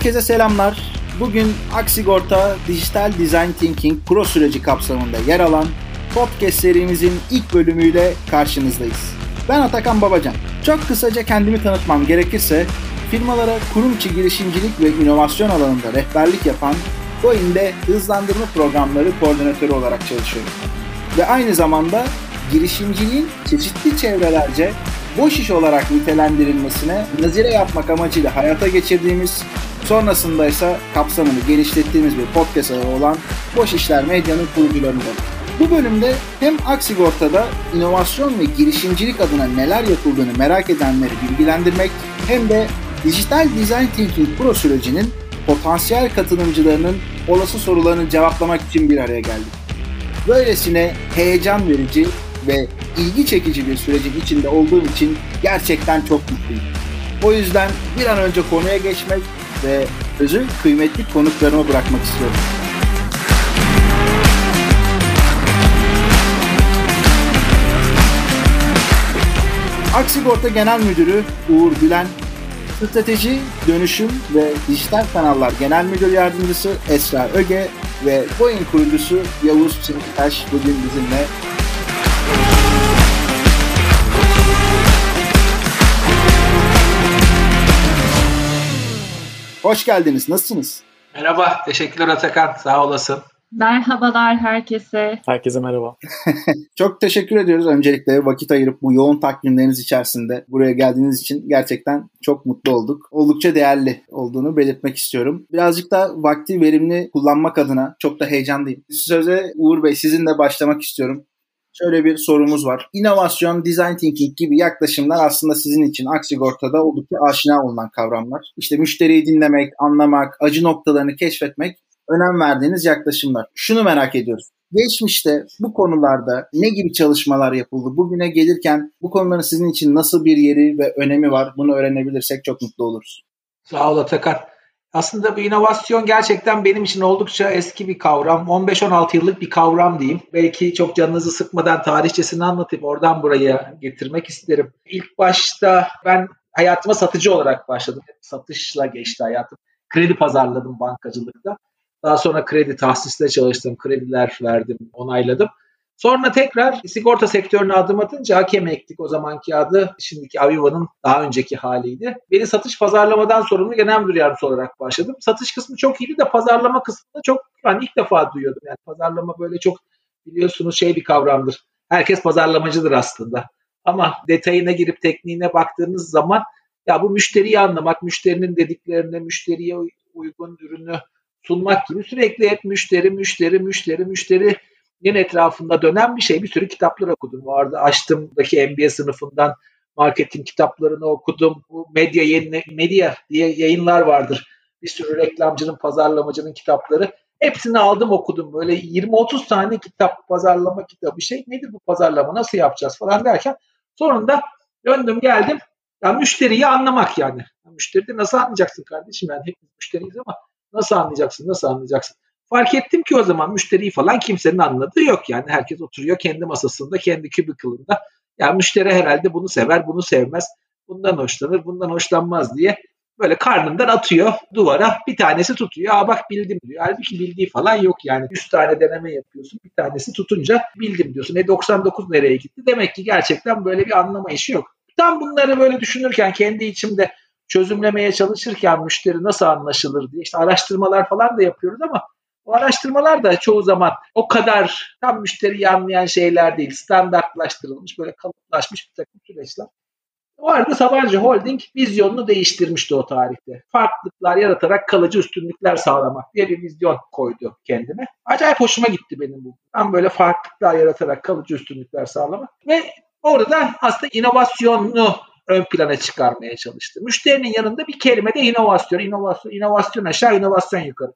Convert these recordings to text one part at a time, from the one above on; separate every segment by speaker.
Speaker 1: Herkese selamlar. Bugün Aksigorta Dijital Design Thinking Pro süreci kapsamında yer alan podcast serimizin ilk bölümüyle karşınızdayız. Ben Atakan Babacan. Çok kısaca kendimi tanıtmam gerekirse firmalara kurum içi girişimcilik ve inovasyon alanında rehberlik yapan Boeing'de hızlandırma programları koordinatörü olarak çalışıyorum. Ve aynı zamanda girişimciliğin çeşitli çevrelerce boş iş olarak nitelendirilmesine nazire yapmak amacıyla hayata geçirdiğimiz, sonrasında ise kapsamını genişlettiğimiz bir podcast olan Boş İşler Medya'nın kurucularından. Bu bölümde hem Aksigorta'da inovasyon ve girişimcilik adına neler yapıldığını merak edenleri bilgilendirmek hem de Dijital Design Thinking Pro sürecinin potansiyel katılımcılarının olası sorularını cevaplamak için bir araya geldik. Böylesine heyecan verici ve ilgi çekici bir sürecin içinde olduğum için gerçekten çok mutluyum. O yüzden bir an önce konuya geçmek ve sözü kıymetli konuklarıma bırakmak istiyorum. Aksigorta Genel Müdürü Uğur Gülen, Strateji, Dönüşüm ve Dijital Kanallar Genel Müdür Yardımcısı Esra Öge ve Boeing kurucusu Yavuz Çeliktaş bugün bizimle. Hoş geldiniz. Nasılsınız?
Speaker 2: Merhaba. Teşekkürler Atakan. Sağ olasın.
Speaker 3: Merhabalar herkese.
Speaker 4: Herkese merhaba.
Speaker 1: Çok teşekkür ediyoruz öncelikle vakit ayırıp bu yoğun takvimleriniz içerisinde buraya geldiğiniz için gerçekten çok mutlu olduk. Oldukça değerli olduğunu belirtmek istiyorum. Birazcık da vakti verimli kullanmak adına çok da heyecanlıyım. Söze Uğur Bey sizinle başlamak istiyorum. Şöyle bir sorumuz var. İnovasyon, design thinking gibi yaklaşımlar aslında sizin için Aksigorta'da oldukça aşina olunan kavramlar. İşte müşteriyi dinlemek, anlamak, acı noktalarını keşfetmek önem verdiğiniz yaklaşımlar. Şunu merak ediyoruz. Geçmişte bu konularda ne gibi çalışmalar yapıldı? Bugüne gelirken bu konuların sizin için nasıl bir yeri ve önemi var? Bunu öğrenebilirsek çok mutlu oluruz.
Speaker 2: Sağ ol Atakan. Aslında bu inovasyon gerçekten benim için oldukça eski bir kavram. 15-16 yıllık bir kavram diyeyim. Belki çok canınızı sıkmadan tarihçesini anlatıp oradan buraya getirmek isterim. İlk başta ben hayatıma satıcı olarak başladım. Satışla geçti hayatım. Kredi pazarladım bankacılıkta. Daha sonra kredi tahsisle çalıştım. Krediler verdim, onayladım. Sonra tekrar sigorta sektörüne adım atınca hakem ektik o zamanki adı. Şimdiki Aviva'nın daha önceki haliydi. Beni satış pazarlamadan sorumlu genel müdür yardımcısı olarak başladım. Satış kısmı çok iyiydi de pazarlama kısmında çok ben ilk defa duyuyordum. Yani pazarlama böyle çok biliyorsunuz şey bir kavramdır. Herkes pazarlamacıdır aslında. Ama detayına girip tekniğine baktığınız zaman ya bu müşteriyi anlamak, müşterinin dediklerine, müşteriye uygun ürünü sunmak gibi sürekli hep müşteri, müşteri, müşteri, müşteri yine etrafında dönen bir şey. Bir sürü kitaplar okudum. O arada açtımdaki MBA sınıfından marketing kitaplarını okudum. Bu medya yayın, medya diye yayınlar vardır. Bir sürü reklamcının, pazarlamacının kitapları. Hepsini aldım okudum. Böyle 20-30 tane kitap, pazarlama kitabı şey. Nedir bu pazarlama, nasıl yapacağız falan derken sonunda döndüm geldim. Ya müşteriyi anlamak yani. Müşteri de nasıl anlayacaksın kardeşim? Yani hepimiz müşteriyiz ama nasıl anlayacaksın, nasıl anlayacaksın? Fark ettim ki o zaman müşteriyi falan kimsenin anladığı yok yani. Herkes oturuyor kendi masasında, kendi kübikılında. Ya müşteri herhalde bunu sever, bunu sevmez. Bundan hoşlanır, bundan hoşlanmaz diye böyle karnından atıyor duvara. Bir tanesi tutuyor. Aa bak bildim diyor. Halbuki bildiği falan yok yani. 100 tane deneme yapıyorsun. Bir tanesi tutunca bildim diyorsun. E 99 nereye gitti? Demek ki gerçekten böyle bir anlama işi yok. Tam bunları böyle düşünürken kendi içimde çözümlemeye çalışırken müşteri nasıl anlaşılır diye işte araştırmalar falan da yapıyoruz ama o araştırmalar da çoğu zaman o kadar tam müşteriyi anlayan şeyler değil. Standartlaştırılmış, böyle kalıplaşmış bir takım süreçler. O arada Sabancı Holding vizyonunu değiştirmişti o tarihte. Farklılıklar yaratarak kalıcı üstünlükler sağlamak diye bir vizyon koydu kendine. Acayip hoşuma gitti benim bu. Tam böyle farklılıklar yaratarak kalıcı üstünlükler sağlamak. Ve orada aslında inovasyonu ön plana çıkarmaya çalıştı. Müşterinin yanında bir kelime de inovasyon, inovasyon, inovasyon aşağı, inovasyon yukarı.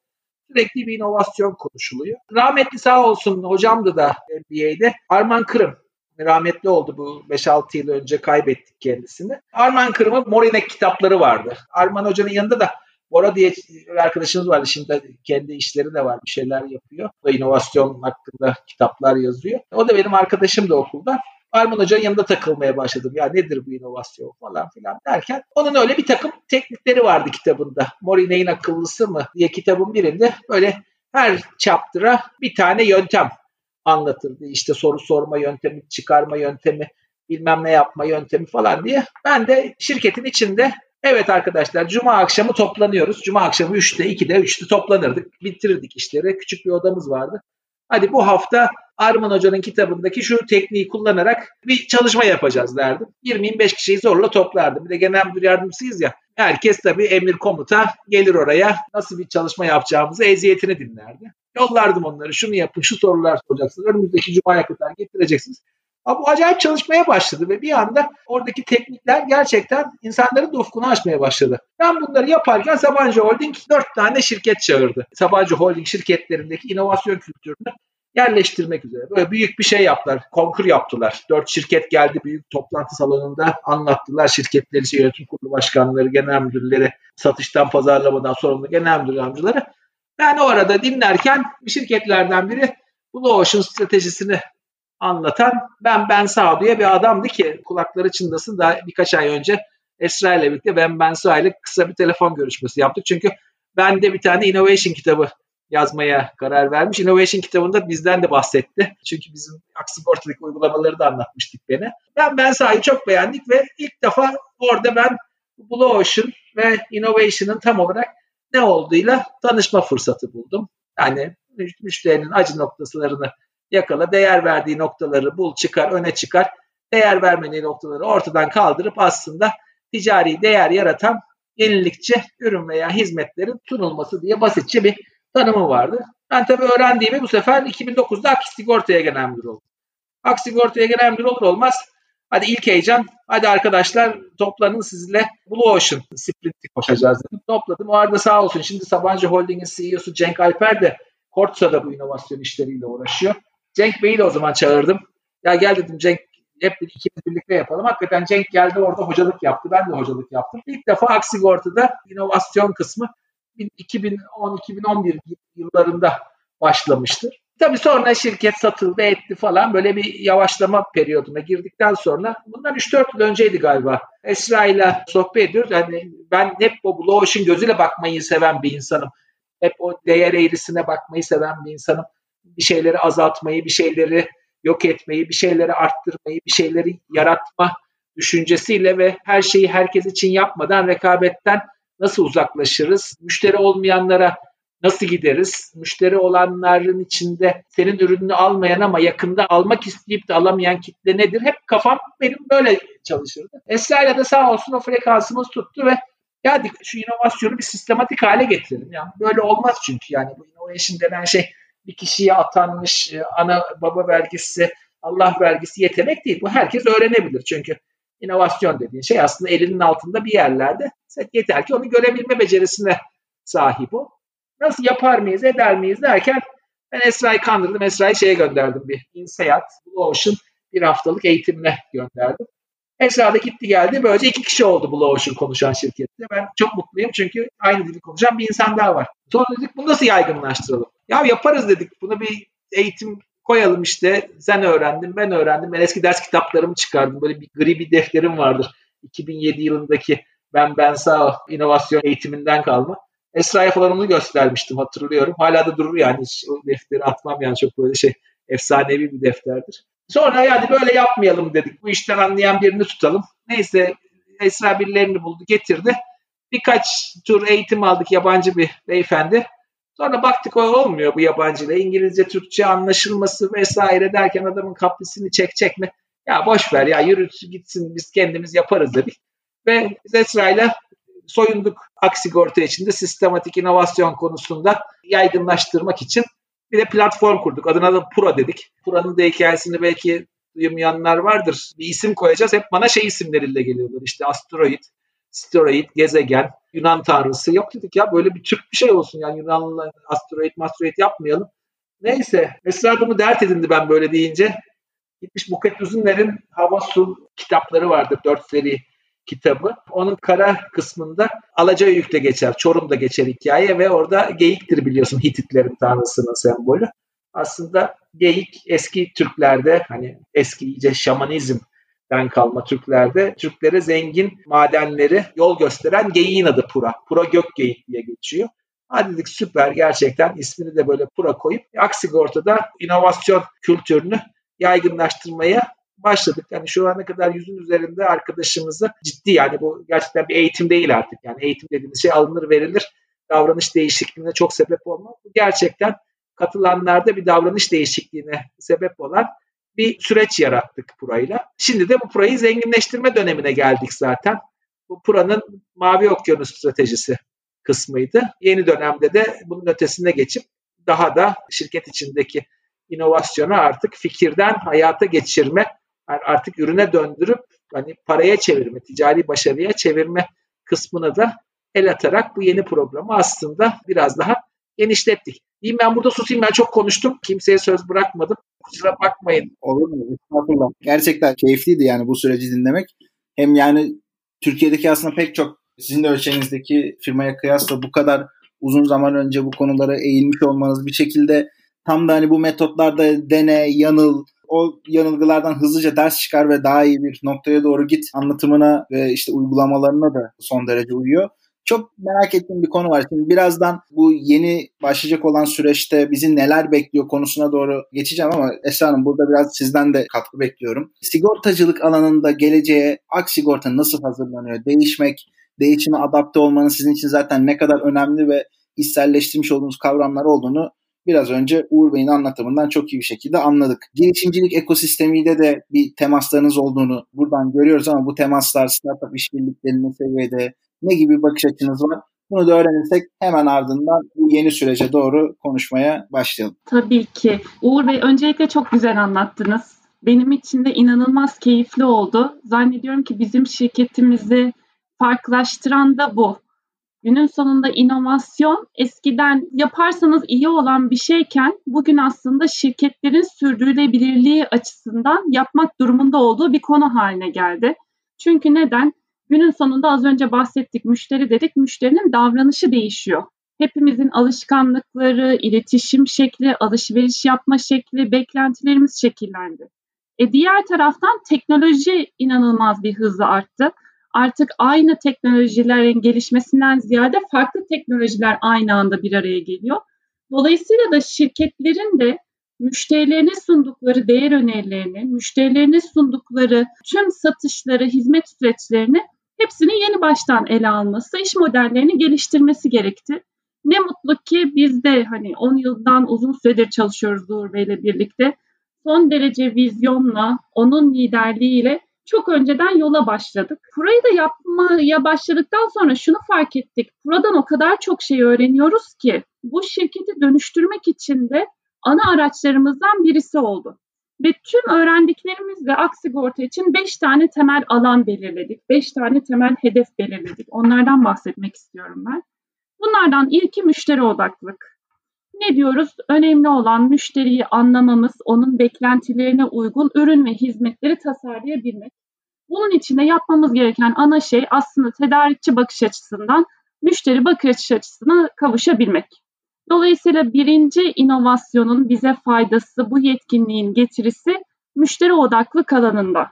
Speaker 2: Sürekli bir inovasyon konuşuluyor. Rahmetli sağ olsun hocamdı da MBA'de. Arman Kırım rahmetli oldu bu 5-6 yıl önce kaybettik kendisini. Arman Kırım'ın Morinek kitapları vardı. Arman Hoca'nın yanında da Bora diye bir arkadaşımız vardı. Şimdi kendi işleri de var. Bir şeyler yapıyor. O inovasyon hakkında kitaplar yazıyor. O da benim arkadaşım da okulda. Arman Hoca'nın yanında takılmaya başladım. Ya nedir bu inovasyon falan filan derken onun öyle bir takım teknikleri vardı kitabında. Morine'in akıllısı mı diye kitabın birinde böyle her chapter'a bir tane yöntem anlatırdı. İşte soru sorma yöntemi, çıkarma yöntemi, bilmem ne yapma yöntemi falan diye. Ben de şirketin içinde evet arkadaşlar cuma akşamı toplanıyoruz. Cuma akşamı 3'te, 2'de, 3'te toplanırdık. Bitirirdik işleri. Küçük bir odamız vardı. Hadi bu hafta Arman Hoca'nın kitabındaki şu tekniği kullanarak bir çalışma yapacağız derdim. 20-25 kişiyi zorla toplardım. Bir de genel müdür yardımcısıyız ya. Herkes tabii emir komuta gelir oraya. Nasıl bir çalışma yapacağımızı eziyetini dinlerdi. Yollardım onları. Şunu yapın, şu sorular soracaksınız. Önümüzdeki cumaya kadar getireceksiniz. Ama bu acayip çalışmaya başladı ve bir anda oradaki teknikler gerçekten insanların ufkunu açmaya başladı. Ben bunları yaparken Sabancı Holding dört tane şirket çağırdı. Sabancı Holding şirketlerindeki inovasyon kültürünü yerleştirmek üzere. Böyle büyük bir şey yaptılar. Konkur yaptılar. Dört şirket geldi büyük toplantı salonunda anlattılar. Şirketleri, şey, yönetim kurulu başkanları, genel müdürleri, satıştan pazarlamadan sorumlu genel müdür yardımcıları. Ben o arada dinlerken bir şirketlerden biri Blue Ocean stratejisini anlatan Ben Ben Sağ diye bir adamdı ki kulakları çınlasın da birkaç ay önce Esra ile birlikte Ben Ben Sağ ile kısa bir telefon görüşmesi yaptık. Çünkü ben de bir tane innovation kitabı yazmaya karar vermiş. Innovation kitabında bizden de bahsetti. Çünkü bizim Aksigorta'daki uygulamaları da anlatmıştık beni. Ben Ben Sağ'ı çok beğendik ve ilk defa orada ben Blue Ocean ve Innovation'ın tam olarak ne olduğuyla tanışma fırsatı buldum. Yani müşterinin acı noktalarını yakala, değer verdiği noktaları bul, çıkar, öne çıkar. Değer vermediği noktaları ortadan kaldırıp aslında ticari değer yaratan yenilikçi ürün veya hizmetlerin sunulması diye basitçe bir tanımı vardı. Ben tabii öğrendiğimi bu sefer 2009'da Aksigorta'ya genel müdür oldum. Aksigorta'ya genel müdür olur olmaz Hadi ilk heyecan. Hadi arkadaşlar toplanın sizle Blue Ocean Sprint'i koşacağız dedim. Topladım. O arada sağ olsun. Şimdi Sabancı Holding'in CEO'su Cenk Alper de Kortsa'da bu inovasyon işleriyle uğraşıyor. Cenk Bey'i de o zaman çağırdım. Ya gel dedim Cenk hep ikimiz birlikte yapalım. Hakikaten Cenk geldi orada hocalık yaptı. Ben de hocalık yaptım. İlk defa Aksigorta'da inovasyon kısmı 2010-2011 yıllarında başlamıştır. Tabii sonra şirket satıldı etti falan böyle bir yavaşlama periyoduna girdikten sonra bundan 3-4 yıl önceydi galiba. Esra ile sohbet ediyoruz. Yani ben hep o Ocean gözüyle bakmayı seven bir insanım. Hep o değer eğrisine bakmayı seven bir insanım. Bir şeyleri azaltmayı, bir şeyleri yok etmeyi, bir şeyleri arttırmayı, bir şeyleri yaratma düşüncesiyle ve her şeyi herkes için yapmadan rekabetten nasıl uzaklaşırız? Müşteri olmayanlara nasıl gideriz? Müşteri olanların içinde senin ürününü almayan ama yakında almak isteyip de alamayan kitle nedir? Hep kafam benim böyle çalışırdı. Esra'yla da sağ olsun o frekansımız tuttu ve ya şu inovasyonu bir sistematik hale getirelim. Yani böyle olmaz çünkü yani bu innovation denen şey bir kişiye atanmış e, ana baba vergisi, Allah vergisi yetenek değil. Bu herkes öğrenebilir çünkü inovasyon dediğin şey aslında elinin altında bir yerlerde. Yeter ki onu görebilme becerisine sahip o. Nasıl yapar mıyız, eder miyiz derken ben Esra'yı kandırdım. Esra'yı şeye gönderdim bir InSeyahat, Blue Ocean bir haftalık eğitimine gönderdim. Esra da gitti geldi. Böylece iki kişi oldu Blue Ocean konuşan şirkette. Ben çok mutluyum çünkü aynı dili konuşan bir insan daha var. Sonra dedik bunu nasıl yaygınlaştıralım? Ya yaparız dedik. Buna bir eğitim koyalım işte. Sen öğrendin, ben öğrendim. Ben eski ders kitaplarımı çıkardım. Böyle bir gri bir defterim vardır. 2007 yılındaki ben ben sağ inovasyon eğitiminden kalma. Esra'ya falan onu göstermiştim hatırlıyorum. Hala da durur yani hiç o defteri atmam yani çok böyle şey efsanevi bir defterdir. Sonra yani böyle yapmayalım dedik. Bu işten anlayan birini tutalım. Neyse Esra birilerini buldu getirdi. Birkaç tur eğitim aldık yabancı bir beyefendi. Sonra baktık o olmuyor bu yabancıyla. İngilizce, Türkçe anlaşılması vesaire derken adamın kaprisini çekecek mi? Ya boş ver ya yürü gitsin biz kendimiz yaparız dedik. Ve biz Esra'yla soyunduk Aksigorta içinde sistematik inovasyon konusunda yaygınlaştırmak için bir de platform kurduk. Adına da Pura dedik. Pura'nın da hikayesini belki duymayanlar vardır. Bir isim koyacağız. Hep bana şey isimleriyle geliyorlar. İşte asteroid, steroid, gezegen, Yunan tanrısı. Yok dedik ya böyle bir Türk bir şey olsun. Yani Yunanlı asteroid, asteroid yapmayalım. Neyse. Esra bunu dert edindi ben böyle deyince. Gitmiş Buket Üzümler'in Hava Su kitapları vardır. Dört seri kitabı. Onun kara kısmında Alacayük'te geçer, Çorum'da geçer hikaye ve orada geyiktir biliyorsun Hititlerin tanrısının sembolü. Aslında geyik eski Türklerde hani eski iyice şamanizmden kalma Türklerde Türklere zengin madenleri yol gösteren geyiğin adı Pura. Pura gök geyik diye geçiyor. Hadi dedik süper gerçekten ismini de böyle Pura koyup Aksigorta'da inovasyon kültürünü yaygınlaştırmaya başladık. Yani şu ana kadar yüzün üzerinde arkadaşımızı ciddi yani bu gerçekten bir eğitim değil artık. Yani eğitim dediğiniz şey alınır verilir. Davranış değişikliğine çok sebep olmaz. Bu gerçekten katılanlarda bir davranış değişikliğine sebep olan bir süreç yarattık Pura'yla. Şimdi de bu Pura'yı zenginleştirme dönemine geldik zaten. Bu Pura'nın Mavi Okyanus stratejisi kısmıydı. Yeni dönemde de bunun ötesine geçip daha da şirket içindeki inovasyonu artık fikirden hayata geçirme, yani artık ürüne döndürüp hani paraya çevirme, ticari başarıya çevirme kısmına da el atarak bu yeni programı aslında biraz daha genişlettik. Diyeyim ben burada susayım ben çok konuştum. Kimseye söz bırakmadım. Kusura bakmayın.
Speaker 1: Olur mu? Estağfurullah. Gerçekten keyifliydi yani bu süreci dinlemek. Hem yani Türkiye'deki aslında pek çok sizin de ölçeğinizdeki firmaya kıyasla bu kadar uzun zaman önce bu konulara eğilmiş olmanız bir şekilde tam da hani bu metotlarda dene, yanıl, o yanılgılardan hızlıca ders çıkar ve daha iyi bir noktaya doğru git anlatımına ve işte uygulamalarına da son derece uyuyor. Çok merak ettiğim bir konu var. Şimdi birazdan bu yeni başlayacak olan süreçte bizi neler bekliyor konusuna doğru geçeceğim ama Esra Hanım burada biraz sizden de katkı bekliyorum. Sigortacılık alanında geleceğe ak sigorta nasıl hazırlanıyor? Değişmek, değişime adapte olmanın sizin için zaten ne kadar önemli ve içselleştirmiş olduğunuz kavramlar olduğunu biraz önce Uğur Bey'in anlatımından çok iyi bir şekilde anladık. Girişimcilik ekosistemiyle de bir temaslarınız olduğunu buradan görüyoruz ama bu temaslar startup işbirliklerinin seviyede ne gibi bakış açınız var? Bunu da öğrenirsek hemen ardından bu yeni sürece doğru konuşmaya başlayalım.
Speaker 3: Tabii ki. Uğur Bey öncelikle çok güzel anlattınız. Benim için de inanılmaz keyifli oldu. Zannediyorum ki bizim şirketimizi farklılaştıran da bu. Günün sonunda inovasyon eskiden yaparsanız iyi olan bir şeyken bugün aslında şirketlerin sürdürülebilirliği açısından yapmak durumunda olduğu bir konu haline geldi. Çünkü neden? Günün sonunda az önce bahsettik müşteri dedik müşterinin davranışı değişiyor. Hepimizin alışkanlıkları, iletişim şekli, alışveriş yapma şekli, beklentilerimiz şekillendi. E diğer taraftan teknoloji inanılmaz bir hızla arttı artık aynı teknolojilerin gelişmesinden ziyade farklı teknolojiler aynı anda bir araya geliyor. Dolayısıyla da şirketlerin de müşterilerine sundukları değer önerilerini, müşterilerine sundukları tüm satışları, hizmet süreçlerini hepsini yeni baştan ele alması, iş modellerini geliştirmesi gerekti. Ne mutlu ki biz de hani 10 yıldan uzun süredir çalışıyoruz Uğur Bey'le birlikte. Son derece vizyonla, onun liderliğiyle çok önceden yola başladık. Burayı da yapmaya başladıktan sonra şunu fark ettik. Buradan o kadar çok şey öğreniyoruz ki bu şirketi dönüştürmek için de ana araçlarımızdan birisi oldu. Ve tüm öğrendiklerimizle Aksigorta için 5 tane temel alan belirledik. 5 tane temel hedef belirledik. Onlardan bahsetmek istiyorum ben. Bunlardan ilki müşteri odaklık. Ne diyoruz? Önemli olan müşteriyi anlamamız, onun beklentilerine uygun ürün ve hizmetleri tasarlayabilmek. Bunun için de yapmamız gereken ana şey aslında tedarikçi bakış açısından müşteri bakış açısına kavuşabilmek. Dolayısıyla birinci inovasyonun bize faydası, bu yetkinliğin getirisi müşteri odaklı alanında.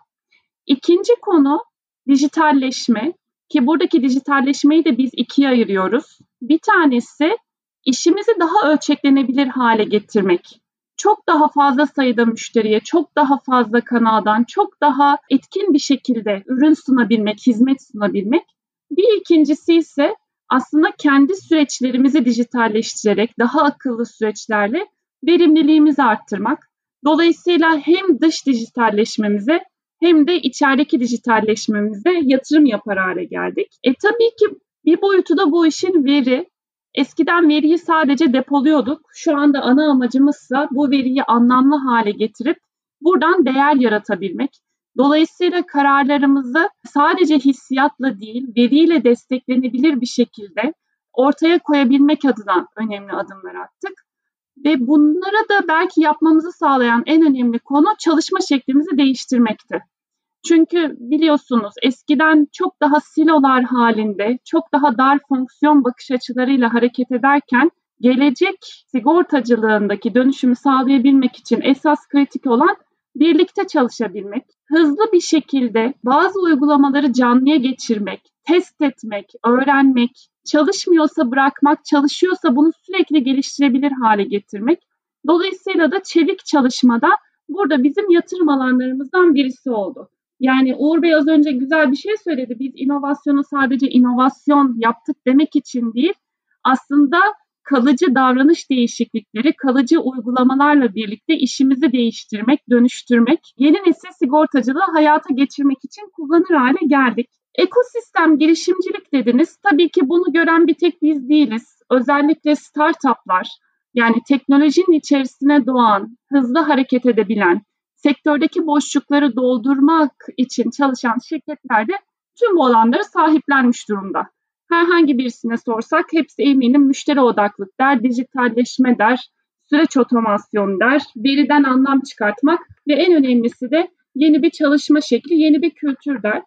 Speaker 3: İkinci konu dijitalleşme ki buradaki dijitalleşmeyi de biz ikiye ayırıyoruz. Bir tanesi işimizi daha ölçeklenebilir hale getirmek. Çok daha fazla sayıda müşteriye, çok daha fazla kanaldan, çok daha etkin bir şekilde ürün sunabilmek, hizmet sunabilmek. Bir ikincisi ise aslında kendi süreçlerimizi dijitalleştirerek daha akıllı süreçlerle verimliliğimizi arttırmak. Dolayısıyla hem dış dijitalleşmemize hem de içerideki dijitalleşmemize yatırım yapar hale geldik. E tabii ki bir boyutu da bu işin veri. Eskiden veriyi sadece depoluyorduk. Şu anda ana amacımızsa bu veriyi anlamlı hale getirip buradan değer yaratabilmek. Dolayısıyla kararlarımızı sadece hissiyatla değil, veriyle desteklenebilir bir şekilde ortaya koyabilmek adına önemli adımlar attık. Ve bunlara da belki yapmamızı sağlayan en önemli konu çalışma şeklimizi değiştirmekti. Çünkü biliyorsunuz eskiden çok daha silolar halinde, çok daha dar fonksiyon bakış açılarıyla hareket ederken gelecek sigortacılığındaki dönüşümü sağlayabilmek için esas kritik olan birlikte çalışabilmek, hızlı bir şekilde bazı uygulamaları canlıya geçirmek, test etmek, öğrenmek, çalışmıyorsa bırakmak, çalışıyorsa bunu sürekli geliştirebilir hale getirmek. Dolayısıyla da çevik çalışmada burada bizim yatırım alanlarımızdan birisi oldu. Yani Uğur Bey az önce güzel bir şey söyledi. Biz inovasyonu sadece inovasyon yaptık demek için değil, aslında kalıcı davranış değişiklikleri, kalıcı uygulamalarla birlikte işimizi değiştirmek, dönüştürmek, yeni nesil sigortacılığı hayata geçirmek için kullanır hale geldik. Ekosistem girişimcilik dediniz. Tabii ki bunu gören bir tek biz değiliz. Özellikle startuplar, yani teknolojinin içerisine doğan, hızlı hareket edebilen, sektördeki boşlukları doldurmak için çalışan şirketler de tüm bu alanları sahiplenmiş durumda. Herhangi birisine sorsak hepsi eminim müşteri odaklık der, dijitalleşme der, süreç otomasyon der, veriden anlam çıkartmak ve en önemlisi de yeni bir çalışma şekli, yeni bir kültür der.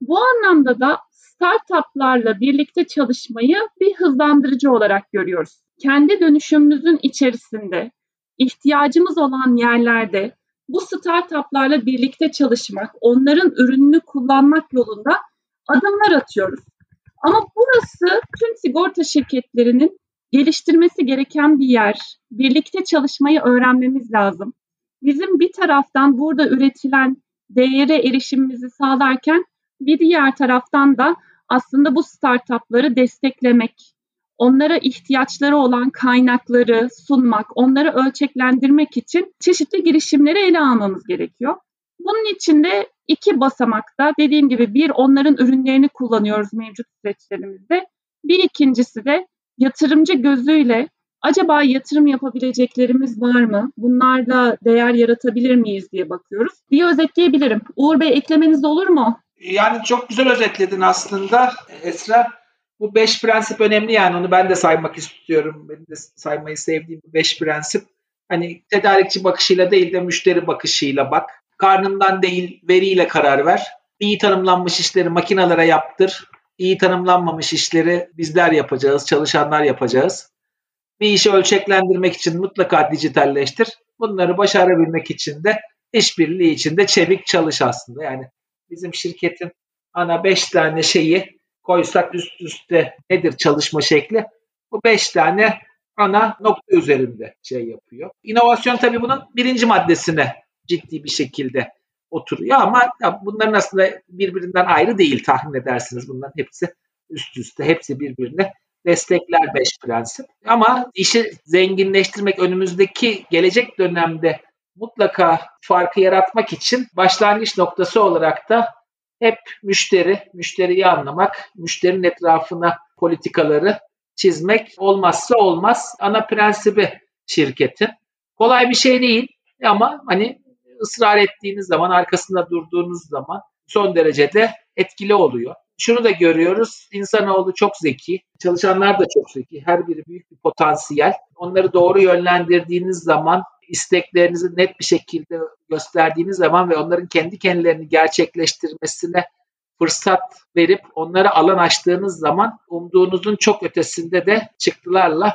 Speaker 3: Bu anlamda da startuplarla birlikte çalışmayı bir hızlandırıcı olarak görüyoruz. Kendi dönüşümümüzün içerisinde ihtiyacımız olan yerlerde bu startuplarla birlikte çalışmak, onların ürününü kullanmak yolunda adımlar atıyoruz. Ama burası tüm sigorta şirketlerinin geliştirmesi gereken bir yer. Birlikte çalışmayı öğrenmemiz lazım. Bizim bir taraftan burada üretilen değere erişimimizi sağlarken bir diğer taraftan da aslında bu startupları desteklemek, onlara ihtiyaçları olan kaynakları sunmak, onları ölçeklendirmek için çeşitli girişimleri ele almamız gerekiyor. Bunun için de iki basamakta dediğim gibi bir onların ürünlerini kullanıyoruz mevcut süreçlerimizde. Bir ikincisi de yatırımcı gözüyle acaba yatırım yapabileceklerimiz var mı? Bunlarla değer yaratabilir miyiz diye bakıyoruz. Bir özetleyebilirim. Uğur Bey eklemeniz olur mu?
Speaker 2: Yani çok güzel özetledin aslında Esra. Bu beş prensip önemli yani onu ben de saymak istiyorum. Benim de saymayı sevdiğim beş prensip. Hani tedarikçi bakışıyla değil de müşteri bakışıyla bak. Karnından değil veriyle karar ver. İyi tanımlanmış işleri makinalara yaptır. İyi tanımlanmamış işleri bizler yapacağız, çalışanlar yapacağız. Bir işi ölçeklendirmek için mutlaka dijitalleştir. Bunları başarabilmek için de işbirliği içinde çevik çalış aslında. Yani bizim şirketin ana beş tane şeyi koysak üst üste nedir çalışma şekli? Bu beş tane ana nokta üzerinde şey yapıyor. İnovasyon tabii bunun birinci maddesine ciddi bir şekilde oturuyor ama bunların aslında birbirinden ayrı değil tahmin edersiniz bunların hepsi üst üste hepsi birbirine destekler beş prensip. Ama işi zenginleştirmek önümüzdeki gelecek dönemde mutlaka farkı yaratmak için başlangıç noktası olarak da hep müşteri, müşteriyi anlamak, müşterinin etrafına politikaları çizmek olmazsa olmaz ana prensibi şirketin. Kolay bir şey değil ama hani ısrar ettiğiniz zaman, arkasında durduğunuz zaman son derecede etkili oluyor. Şunu da görüyoruz. İnsanoğlu çok zeki. Çalışanlar da çok zeki. Her biri büyük bir potansiyel. Onları doğru yönlendirdiğiniz zaman isteklerinizi net bir şekilde gösterdiğiniz zaman ve onların kendi kendilerini gerçekleştirmesine fırsat verip onlara alan açtığınız zaman umduğunuzun çok ötesinde de çıktılarla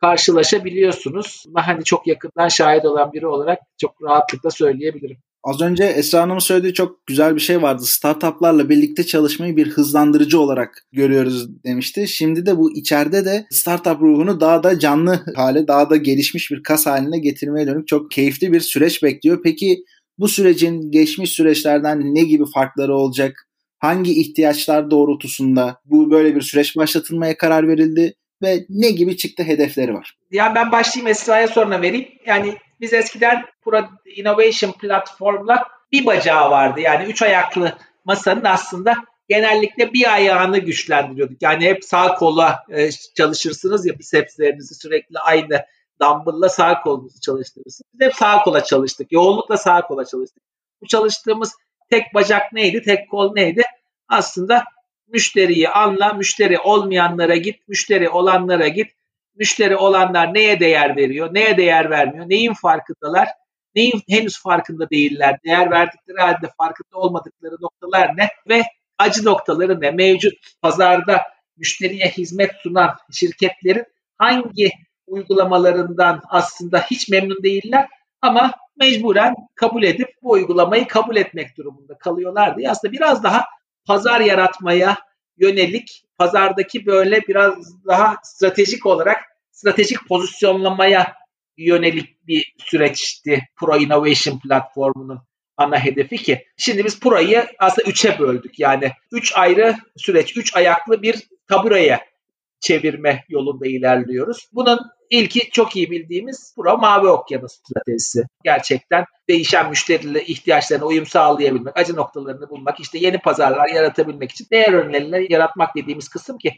Speaker 2: karşılaşabiliyorsunuz. Buna hani çok yakından şahit olan biri olarak çok rahatlıkla söyleyebilirim.
Speaker 1: Az önce Esra Hanım'ın söylediği çok güzel bir şey vardı. Startuplarla birlikte çalışmayı bir hızlandırıcı olarak görüyoruz demişti. Şimdi de bu içeride de startup ruhunu daha da canlı hale, daha da gelişmiş bir kas haline getirmeye dönük çok keyifli bir süreç bekliyor. Peki bu sürecin geçmiş süreçlerden ne gibi farkları olacak? Hangi ihtiyaçlar doğrultusunda bu böyle bir süreç başlatılmaya karar verildi ve ne gibi çıktı hedefleri var?
Speaker 2: Ya ben başlayayım Esra'ya sonra vereyim. Yani biz eskiden Pro Innovation Platform'la bir bacağı vardı. Yani üç ayaklı masanın aslında genellikle bir ayağını güçlendiriyorduk. Yani hep sağ kola e, çalışırsınız ya bisepslerinizi sürekli aynı dumbbell'la sağ kolunuzu çalıştırırsınız. Biz hep sağ kola çalıştık. Yoğunlukla sağ kola çalıştık. Bu çalıştığımız tek bacak neydi? Tek kol neydi? Aslında müşteriyi anla, müşteri olmayanlara git, müşteri olanlara git. Müşteri olanlar neye değer veriyor, neye değer vermiyor, neyin farkındalar, neyin henüz farkında değiller, değer verdikleri halde farkında olmadıkları noktalar ne ve acı noktaları ne? Mevcut pazarda müşteriye hizmet sunan şirketlerin hangi uygulamalarından aslında hiç memnun değiller ama mecburen kabul edip bu uygulamayı kabul etmek durumunda kalıyorlar diye aslında biraz daha pazar yaratmaya yönelik pazardaki böyle biraz daha stratejik olarak stratejik pozisyonlamaya yönelik bir süreçti Pro Innovation platformunun ana hedefi ki. Şimdi biz Pro'yu aslında üçe böldük. Yani üç ayrı süreç, üç ayaklı bir tabureye çevirme yolunda ilerliyoruz. Bunun ilki çok iyi bildiğimiz Pro Mavi Okyanus stratejisi. Gerçekten değişen müşteriyle ihtiyaçlarına uyum sağlayabilmek, acı noktalarını bulmak, işte yeni pazarlar yaratabilmek için değer önerileri yaratmak dediğimiz kısım ki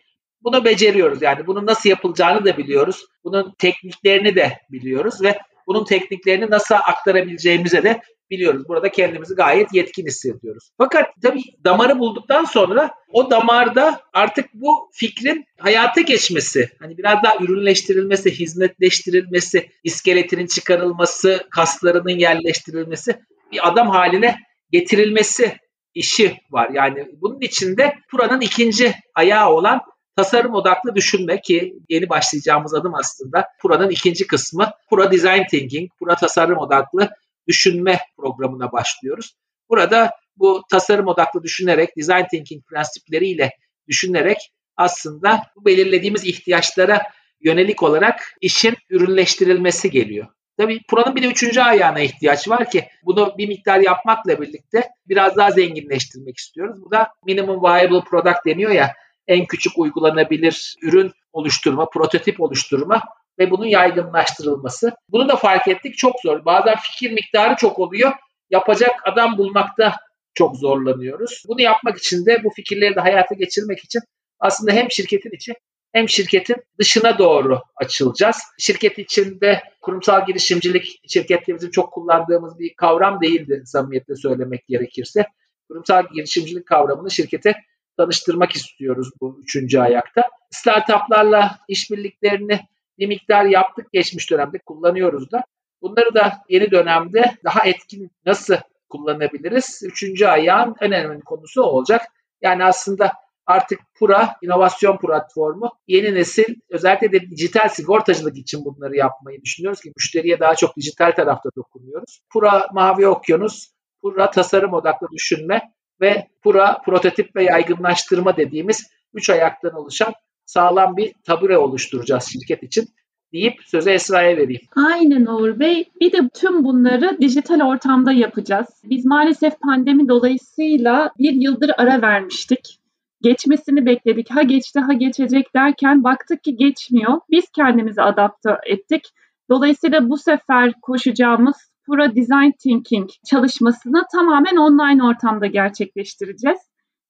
Speaker 2: bunu beceriyoruz. Yani bunun nasıl yapılacağını da biliyoruz. Bunun tekniklerini de biliyoruz ve bunun tekniklerini nasıl aktarabileceğimize de biliyoruz. Burada kendimizi gayet yetkin hissediyoruz. Fakat tabii damarı bulduktan sonra o damarda artık bu fikrin hayata geçmesi, hani biraz daha ürünleştirilmesi, hizmetleştirilmesi, iskeletinin çıkarılması, kaslarının yerleştirilmesi, bir adam haline getirilmesi işi var. Yani bunun içinde Pura'nın ikinci ayağı olan tasarım odaklı düşünme ki yeni başlayacağımız adım aslında Pura'nın ikinci kısmı. Pura Design Thinking, Pura tasarım odaklı düşünme programına başlıyoruz. Burada bu tasarım odaklı düşünerek, design thinking prensipleriyle düşünerek aslında bu belirlediğimiz ihtiyaçlara yönelik olarak işin ürünleştirilmesi geliyor. Tabii Pura'nın bir de üçüncü ayağına ihtiyaç var ki bunu bir miktar yapmakla birlikte biraz daha zenginleştirmek istiyoruz. Bu da minimum viable product deniyor ya en küçük uygulanabilir ürün oluşturma, prototip oluşturma ve bunun yaygınlaştırılması. Bunu da fark ettik çok zor. Bazen fikir miktarı çok oluyor. Yapacak adam bulmakta çok zorlanıyoruz. Bunu yapmak için de bu fikirleri de hayata geçirmek için aslında hem şirketin içi hem şirketin dışına doğru açılacağız. Şirket içinde kurumsal girişimcilik şirketlerimizin çok kullandığımız bir kavram değildi samimiyetle söylemek gerekirse. Kurumsal girişimcilik kavramını şirkete tanıştırmak istiyoruz bu üçüncü ayakta. Startuplarla işbirliklerini bir miktar yaptık geçmiş dönemde kullanıyoruz da. Bunları da yeni dönemde daha etkin nasıl kullanabiliriz? Üçüncü ayağın en önemli konusu olacak. Yani aslında artık Pura, inovasyon platformu yeni nesil özellikle de dijital sigortacılık için bunları yapmayı düşünüyoruz ki müşteriye daha çok dijital tarafta dokunuyoruz. Pura Mavi Okyanus, Pura tasarım odaklı düşünme ve Pura prototip ve yaygınlaştırma dediğimiz üç ayaktan oluşan sağlam bir tabure oluşturacağız şirket için deyip sözü Esra'ya vereyim.
Speaker 3: Aynen Uğur Bey. Bir de tüm bunları dijital ortamda yapacağız. Biz maalesef pandemi dolayısıyla bir yıldır ara vermiştik. Geçmesini bekledik. Ha geçti ha geçecek derken baktık ki geçmiyor. Biz kendimizi adapte ettik. Dolayısıyla bu sefer koşacağımız Pura Design Thinking çalışmasını tamamen online ortamda gerçekleştireceğiz.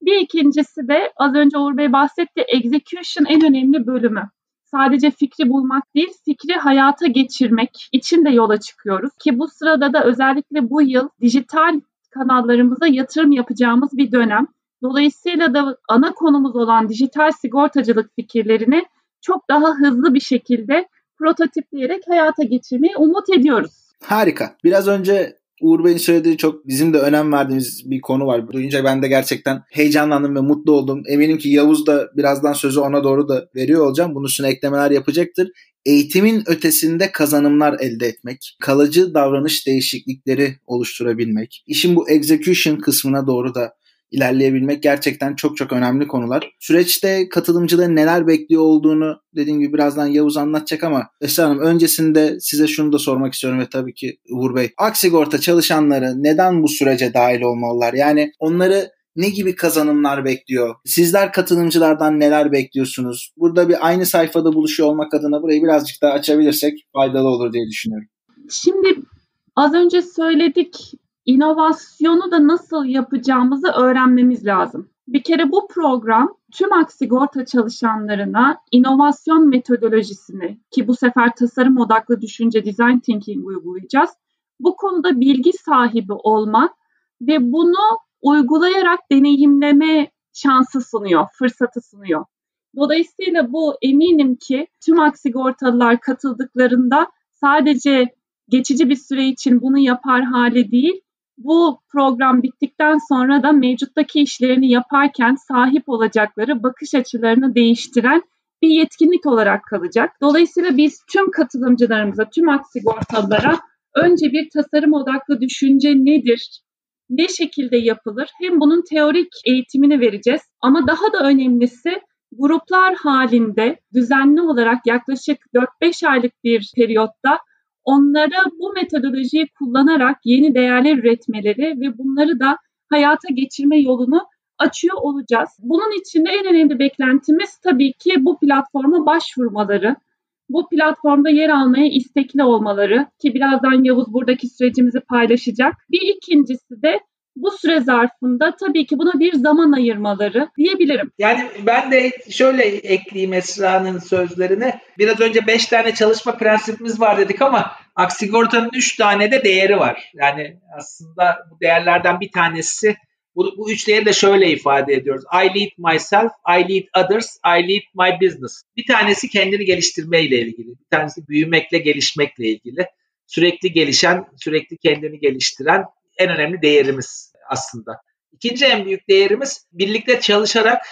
Speaker 3: Bir ikincisi de az önce Uğur Bey bahsetti execution en önemli bölümü. Sadece fikri bulmak değil, fikri hayata geçirmek için de yola çıkıyoruz. Ki bu sırada da özellikle bu yıl dijital kanallarımıza yatırım yapacağımız bir dönem. Dolayısıyla da ana konumuz olan dijital sigortacılık fikirlerini çok daha hızlı bir şekilde prototipleyerek hayata geçirmeyi umut ediyoruz.
Speaker 1: Harika. Biraz önce Uğur Bey'in söylediği çok bizim de önem verdiğimiz bir konu var. Duyunca ben de gerçekten heyecanlandım ve mutlu oldum. Eminim ki Yavuz da birazdan sözü ona doğru da veriyor olacağım. Bunun üstüne eklemeler yapacaktır. Eğitimin ötesinde kazanımlar elde etmek, kalıcı davranış değişiklikleri oluşturabilmek, işin bu execution kısmına doğru da ilerleyebilmek gerçekten çok çok önemli konular. Süreçte katılımcıların neler bekliyor olduğunu dediğim gibi birazdan Yavuz anlatacak ama Esra Hanım öncesinde size şunu da sormak istiyorum ve tabii ki Uğur Bey. Aksigorta çalışanları neden bu sürece dahil olmalılar? Yani onları ne gibi kazanımlar bekliyor? Sizler katılımcılardan neler bekliyorsunuz? Burada bir aynı sayfada buluşuyor olmak adına burayı birazcık daha açabilirsek faydalı olur diye düşünüyorum.
Speaker 3: Şimdi az önce söyledik inovasyonu da nasıl yapacağımızı öğrenmemiz lazım. Bir kere bu program tüm aksigorta çalışanlarına inovasyon metodolojisini ki bu sefer tasarım odaklı düşünce design thinking uygulayacağız. Bu konuda bilgi sahibi olma ve bunu uygulayarak deneyimleme şansı sunuyor, fırsatı sunuyor. Dolayısıyla bu eminim ki tüm aksigortalılar katıldıklarında sadece geçici bir süre için bunu yapar hale değil, bu program bittikten sonra da mevcuttaki işlerini yaparken sahip olacakları bakış açılarını değiştiren bir yetkinlik olarak kalacak. Dolayısıyla biz tüm katılımcılarımıza, tüm aksigortalılara önce bir tasarım odaklı düşünce nedir? Ne şekilde yapılır? Hem bunun teorik eğitimini vereceğiz ama daha da önemlisi gruplar halinde düzenli olarak yaklaşık 4-5 aylık bir periyotta onlara bu metodolojiyi kullanarak yeni değerler üretmeleri ve bunları da hayata geçirme yolunu açıyor olacağız. Bunun için de en önemli beklentimiz tabii ki bu platforma başvurmaları. Bu platformda yer almaya istekli olmaları ki birazdan Yavuz buradaki sürecimizi paylaşacak. Bir ikincisi de bu süre zarfında tabii ki buna bir zaman ayırmaları diyebilirim.
Speaker 2: Yani ben de şöyle ekleyeyim Esra'nın sözlerine. Biraz önce 5 tane çalışma prensibimiz var dedik ama Aksigorta'nın 3 tane de değeri var. Yani aslında bu değerlerden bir tanesi bu, bu üç değeri de şöyle ifade ediyoruz. I lead myself, I lead others, I lead my business. Bir tanesi kendini geliştirmeyle ilgili. Bir tanesi büyümekle, gelişmekle ilgili. Sürekli gelişen, sürekli kendini geliştiren en önemli değerimiz aslında. İkinci en büyük değerimiz birlikte çalışarak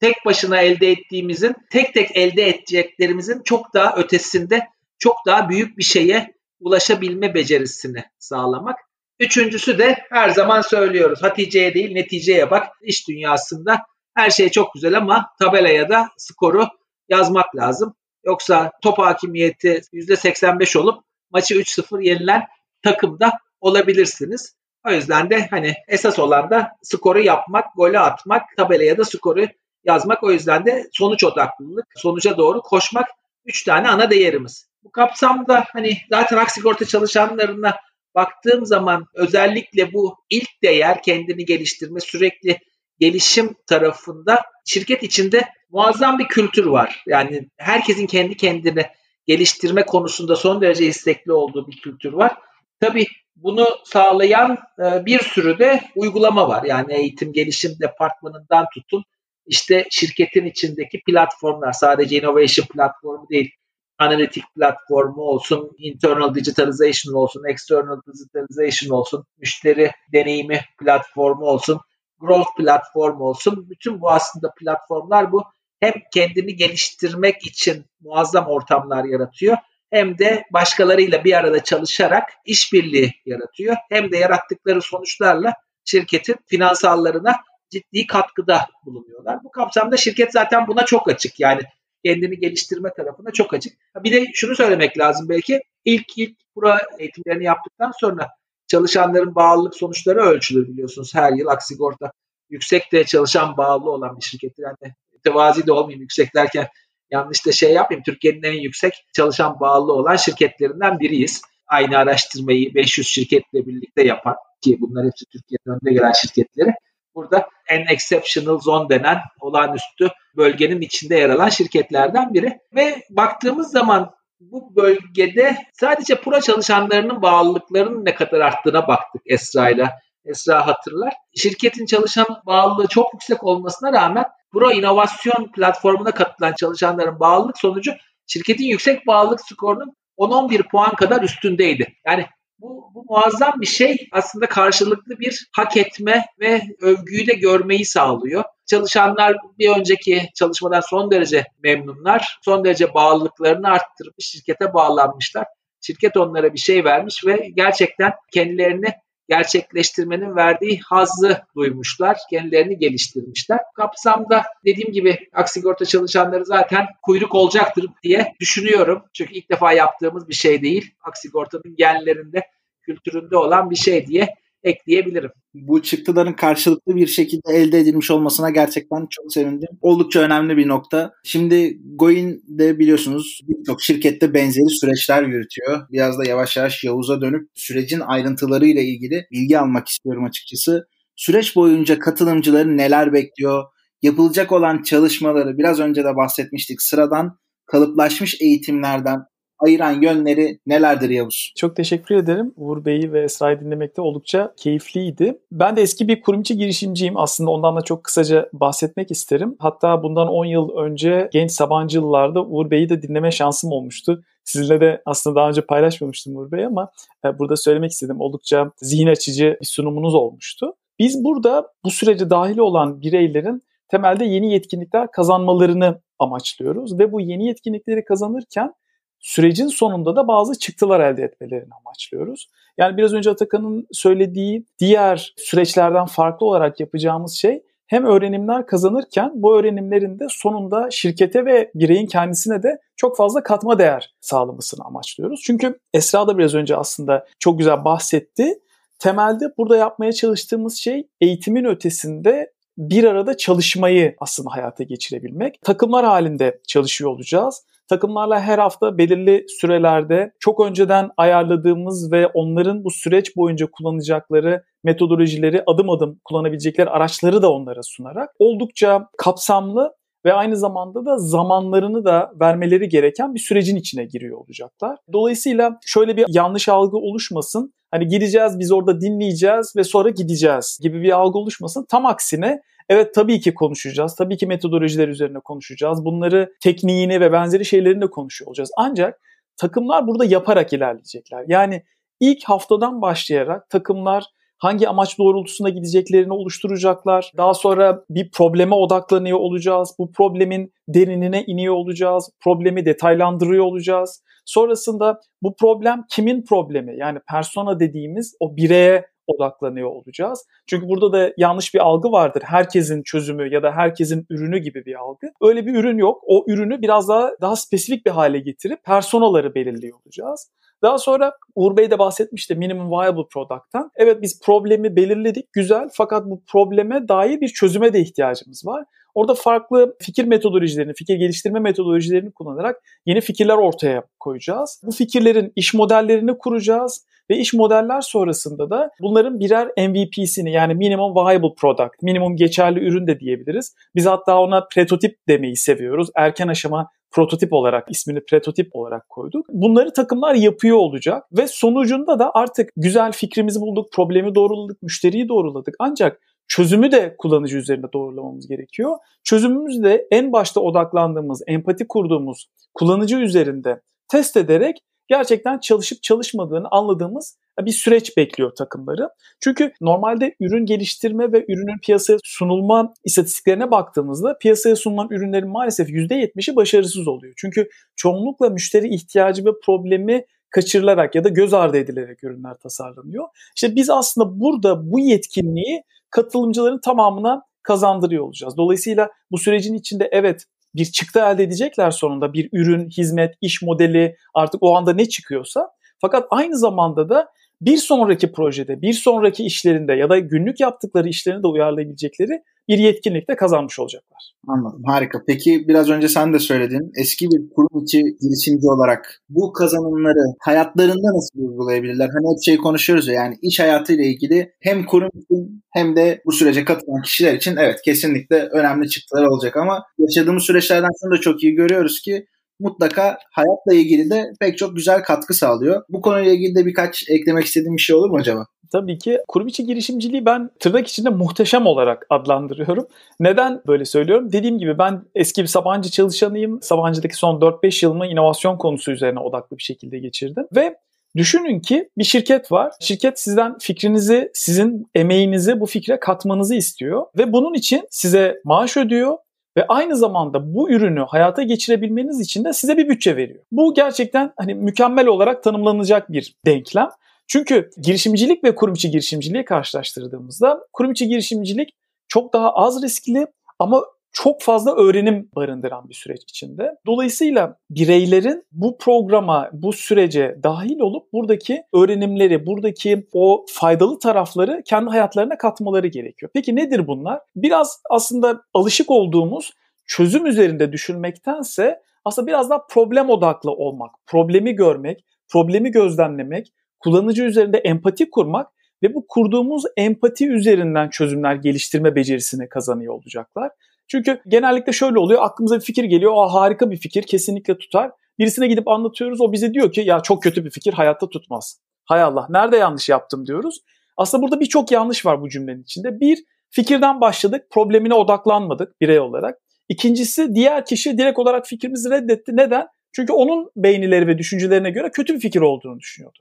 Speaker 2: tek başına elde ettiğimizin, tek tek elde edeceklerimizin çok daha ötesinde, çok daha büyük bir şeye ulaşabilme becerisini sağlamak. Üçüncüsü de her zaman söylüyoruz. Hatice'ye değil neticeye bak. İş dünyasında her şey çok güzel ama tabelaya da skoru yazmak lazım. Yoksa top hakimiyeti %85 olup maçı 3-0 yenilen takımda olabilirsiniz. O yüzden de hani esas olan da skoru yapmak, golü atmak, tabelaya da skoru yazmak. O yüzden de sonuç odaklılık, sonuca doğru koşmak üç tane ana değerimiz. Bu kapsamda hani zaten Aksigorta çalışanlarına baktığım zaman özellikle bu ilk değer kendini geliştirme, sürekli gelişim tarafında şirket içinde muazzam bir kültür var. Yani herkesin kendi kendini geliştirme konusunda son derece istekli olduğu bir kültür var. Tabii bunu sağlayan e, bir sürü de uygulama var. Yani eğitim gelişim departmanından tutun işte şirketin içindeki platformlar sadece innovation platformu değil analitik platformu olsun, internal digitalization olsun, external digitalization olsun, müşteri deneyimi platformu olsun, growth platformu olsun. Bütün bu aslında platformlar bu hem kendini geliştirmek için muazzam ortamlar yaratıyor hem de başkalarıyla bir arada çalışarak işbirliği yaratıyor. Hem de yarattıkları sonuçlarla şirketin finansallarına ciddi katkıda bulunuyorlar. Bu kapsamda şirket zaten buna çok açık. Yani kendini geliştirme tarafına çok açık. Bir de şunu söylemek lazım belki. İlk ilk bura eğitimlerini yaptıktan sonra çalışanların bağlılık sonuçları ölçülür biliyorsunuz her yıl Aksigorta yüksekte çalışan bağlı olan bir şirkettir. Yani tevazi de olmayayım yüksek derken yanlış da şey yapmayayım. Türkiye'nin en yüksek çalışan bağlı olan şirketlerinden biriyiz. Aynı araştırmayı 500 şirketle birlikte yapan ki bunlar hepsi Türkiye'nin önde gelen şirketleri. Burada en exceptional zone denen olağanüstü bölgenin içinde yer alan şirketlerden biri. Ve baktığımız zaman bu bölgede sadece pura çalışanlarının bağlılıklarının ne kadar arttığına baktık Esra ile. Esra hatırlar. Şirketin çalışan bağlılığı çok yüksek olmasına rağmen Pro inovasyon platformuna katılan çalışanların bağlılık sonucu şirketin yüksek bağlılık skorunun 10-11 puan kadar üstündeydi. Yani bu, bu muazzam bir şey aslında karşılıklı bir hak etme ve övgüyle görmeyi sağlıyor. Çalışanlar bir önceki çalışmadan son derece memnunlar. Son derece bağlılıklarını arttırmış, şirkete bağlanmışlar. Şirket onlara bir şey vermiş ve gerçekten kendilerini gerçekleştirmenin verdiği hazzı duymuşlar, kendilerini geliştirmişler. Kapsamda dediğim gibi aksigorta çalışanları zaten kuyruk olacaktır diye düşünüyorum. Çünkü ilk defa yaptığımız bir şey değil. Aksigortanın genlerinde, kültüründe olan bir şey diye ekleyebilirim.
Speaker 1: Bu çıktıların karşılıklı bir şekilde elde edilmiş olmasına gerçekten çok sevindim. Oldukça önemli bir nokta. Şimdi Goin de biliyorsunuz birçok şirkette benzeri süreçler yürütüyor. Biraz da yavaş yavaş Yavuz'a dönüp sürecin ayrıntılarıyla ilgili bilgi almak istiyorum açıkçası. Süreç boyunca katılımcıları neler bekliyor? Yapılacak olan çalışmaları biraz önce de bahsetmiştik. Sıradan kalıplaşmış eğitimlerden ayıran yönleri nelerdir Yavuz?
Speaker 4: Çok teşekkür ederim. Uğur Bey'i ve Esra'yı dinlemekte oldukça keyifliydi. Ben de eski bir kurumcu girişimciyim. Aslında ondan da çok kısaca bahsetmek isterim. Hatta bundan 10 yıl önce genç Sabancı yıllarda Uğur Bey'i de dinleme şansım olmuştu. Sizinle de aslında daha önce paylaşmamıştım Uğur Bey ama e, burada söylemek istedim. Oldukça zihin açıcı bir sunumunuz olmuştu. Biz burada bu sürece dahil olan bireylerin temelde yeni yetkinlikler kazanmalarını amaçlıyoruz ve bu yeni yetkinlikleri kazanırken sürecin sonunda da bazı çıktılar elde etmelerini amaçlıyoruz. Yani biraz önce Atakan'ın söylediği diğer süreçlerden farklı olarak yapacağımız şey hem öğrenimler kazanırken bu öğrenimlerin de sonunda şirkete ve bireyin kendisine de çok fazla katma değer sağlamasını amaçlıyoruz. Çünkü Esra da biraz önce aslında çok güzel bahsetti. Temelde burada yapmaya çalıştığımız şey eğitimin ötesinde bir arada çalışmayı aslında hayata geçirebilmek. Takımlar halinde çalışıyor olacağız. Takımlarla her hafta belirli sürelerde çok önceden ayarladığımız ve onların bu süreç boyunca kullanacakları metodolojileri adım adım kullanabilecekleri araçları da onlara sunarak oldukça kapsamlı ve aynı zamanda da zamanlarını da vermeleri gereken bir sürecin içine giriyor olacaklar. Dolayısıyla şöyle bir yanlış algı oluşmasın. Hani gideceğiz biz orada dinleyeceğiz ve sonra gideceğiz gibi bir algı oluşmasın. Tam aksine Evet tabii ki konuşacağız. Tabii ki metodolojiler üzerine konuşacağız. Bunları tekniğini ve benzeri şeylerini de konuşuyor olacağız. Ancak takımlar burada yaparak ilerleyecekler. Yani ilk haftadan başlayarak takımlar hangi amaç doğrultusunda gideceklerini oluşturacaklar. Daha sonra bir probleme odaklanıyor olacağız. Bu problemin derinine iniyor olacağız. Problemi detaylandırıyor olacağız. Sonrasında bu problem kimin problemi? Yani persona dediğimiz o bireye odaklanıyor olacağız. Çünkü burada da yanlış bir algı vardır. Herkesin çözümü ya da herkesin ürünü gibi bir algı. Öyle bir ürün yok. O ürünü biraz daha daha spesifik bir hale getirip personaları belirliyor olacağız. Daha sonra Uğur Bey de bahsetmişti minimum viable product'tan. Evet biz problemi belirledik güzel fakat bu probleme dair bir çözüme de ihtiyacımız var. Orada farklı fikir metodolojilerini, fikir geliştirme metodolojilerini kullanarak yeni fikirler ortaya koyacağız. Bu fikirlerin iş modellerini kuracağız ve iş modeller sonrasında da bunların birer MVP'sini yani minimum viable product, minimum geçerli ürün de diyebiliriz. Biz hatta ona prototip demeyi seviyoruz. Erken aşama prototip olarak ismini prototip olarak koyduk. Bunları takımlar yapıyor olacak ve sonucunda da artık güzel fikrimizi bulduk, problemi doğruladık, müşteriyi doğruladık. Ancak çözümü de kullanıcı üzerinde doğrulamamız gerekiyor. Çözümümüz de en başta odaklandığımız, empati kurduğumuz kullanıcı üzerinde test ederek gerçekten çalışıp çalışmadığını anladığımız bir süreç bekliyor takımları. Çünkü normalde ürün geliştirme ve ürünün piyasaya sunulma istatistiklerine baktığımızda piyasaya sunulan ürünlerin maalesef %70'i başarısız oluyor. Çünkü çoğunlukla müşteri ihtiyacı ve problemi kaçırılarak ya da göz ardı edilerek ürünler tasarlanıyor. İşte biz aslında burada bu yetkinliği katılımcıların tamamına kazandırıyor olacağız. Dolayısıyla bu sürecin içinde evet bir çıktı elde edecekler sonunda bir ürün, hizmet, iş modeli artık o anda ne çıkıyorsa. Fakat aynı zamanda da bir sonraki projede, bir sonraki işlerinde ya da günlük yaptıkları işlerini de uyarlayabilecekleri bir yetkinlik de kazanmış olacaklar.
Speaker 1: Anladım. Harika. Peki biraz önce sen de söyledin. Eski bir kurum içi girişimci olarak bu kazanımları hayatlarında nasıl uygulayabilirler? Hani hep şey konuşuyoruz ya yani iş hayatıyla ilgili hem kurum için hem de bu sürece katılan kişiler için evet kesinlikle önemli çıktılar olacak ama yaşadığımız süreçlerden sonra da çok iyi görüyoruz ki mutlaka hayatla ilgili de pek çok güzel katkı sağlıyor. Bu konuyla ilgili de birkaç eklemek istediğim bir şey olur mu acaba?
Speaker 4: Tabii ki kurum içi girişimciliği ben tırnak içinde muhteşem olarak adlandırıyorum. Neden böyle söylüyorum? Dediğim gibi ben eski bir Sabancı çalışanıyım. Sabancı'daki son 4-5 yılımı inovasyon konusu üzerine odaklı bir şekilde geçirdim. Ve Düşünün ki bir şirket var. Şirket sizden fikrinizi, sizin emeğinizi bu fikre katmanızı istiyor ve bunun için size maaş ödüyor ve aynı zamanda bu ürünü hayata geçirebilmeniz için de size bir bütçe veriyor. Bu gerçekten hani mükemmel olarak tanımlanacak bir denklem. Çünkü girişimcilik ve kurum içi girişimciliği karşılaştırdığımızda kurum içi girişimcilik çok daha az riskli ama çok fazla öğrenim barındıran bir süreç içinde. Dolayısıyla bireylerin bu programa, bu sürece dahil olup buradaki öğrenimleri, buradaki o faydalı tarafları kendi hayatlarına katmaları gerekiyor. Peki nedir bunlar? Biraz aslında alışık olduğumuz çözüm üzerinde düşünmektense aslında biraz daha problem odaklı olmak, problemi görmek, problemi gözlemlemek, kullanıcı üzerinde empati kurmak ve bu kurduğumuz empati üzerinden çözümler geliştirme becerisini kazanıyor olacaklar. Çünkü genellikle şöyle oluyor. Aklımıza bir fikir geliyor. Aa harika bir fikir. Kesinlikle tutar. Birisine gidip anlatıyoruz. O bize diyor ki ya çok kötü bir fikir. Hayatta tutmaz. Hay Allah nerede yanlış yaptım diyoruz. Aslında burada birçok yanlış var bu cümlenin içinde. Bir, fikirden başladık. Problemine odaklanmadık birey olarak. İkincisi diğer kişi direkt olarak fikrimizi reddetti. Neden? Çünkü onun beğenileri ve düşüncelerine göre kötü bir fikir olduğunu düşünüyordu.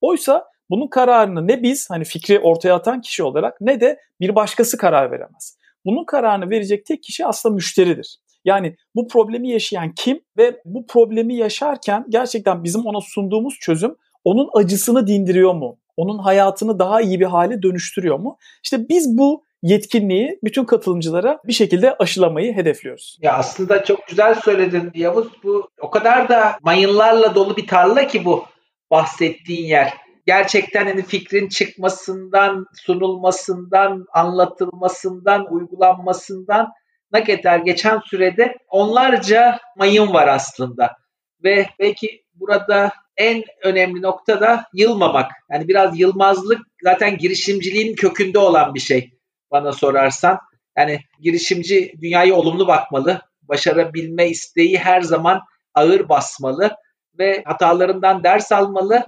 Speaker 4: Oysa bunun kararını ne biz hani fikri ortaya atan kişi olarak ne de bir başkası karar veremez. Bunun kararını verecek tek kişi aslında müşteridir. Yani bu problemi yaşayan kim ve bu problemi yaşarken gerçekten bizim ona sunduğumuz çözüm onun acısını dindiriyor mu? Onun hayatını daha iyi bir hale dönüştürüyor mu? İşte biz bu yetkinliği bütün katılımcılara bir şekilde aşılamayı hedefliyoruz.
Speaker 2: Ya aslında çok güzel söyledin Yavuz. Bu o kadar da mayınlarla dolu bir tarla ki bu bahsettiğin yer. Gerçekten hani fikrin çıkmasından, sunulmasından, anlatılmasından, uygulanmasından ne kadar geçen sürede onlarca mayın var aslında. Ve belki burada en önemli nokta da yılmamak. Yani biraz yılmazlık zaten girişimciliğin kökünde olan bir şey bana sorarsan. Yani girişimci dünyaya olumlu bakmalı. Başarabilme isteği her zaman ağır basmalı ve hatalarından ders almalı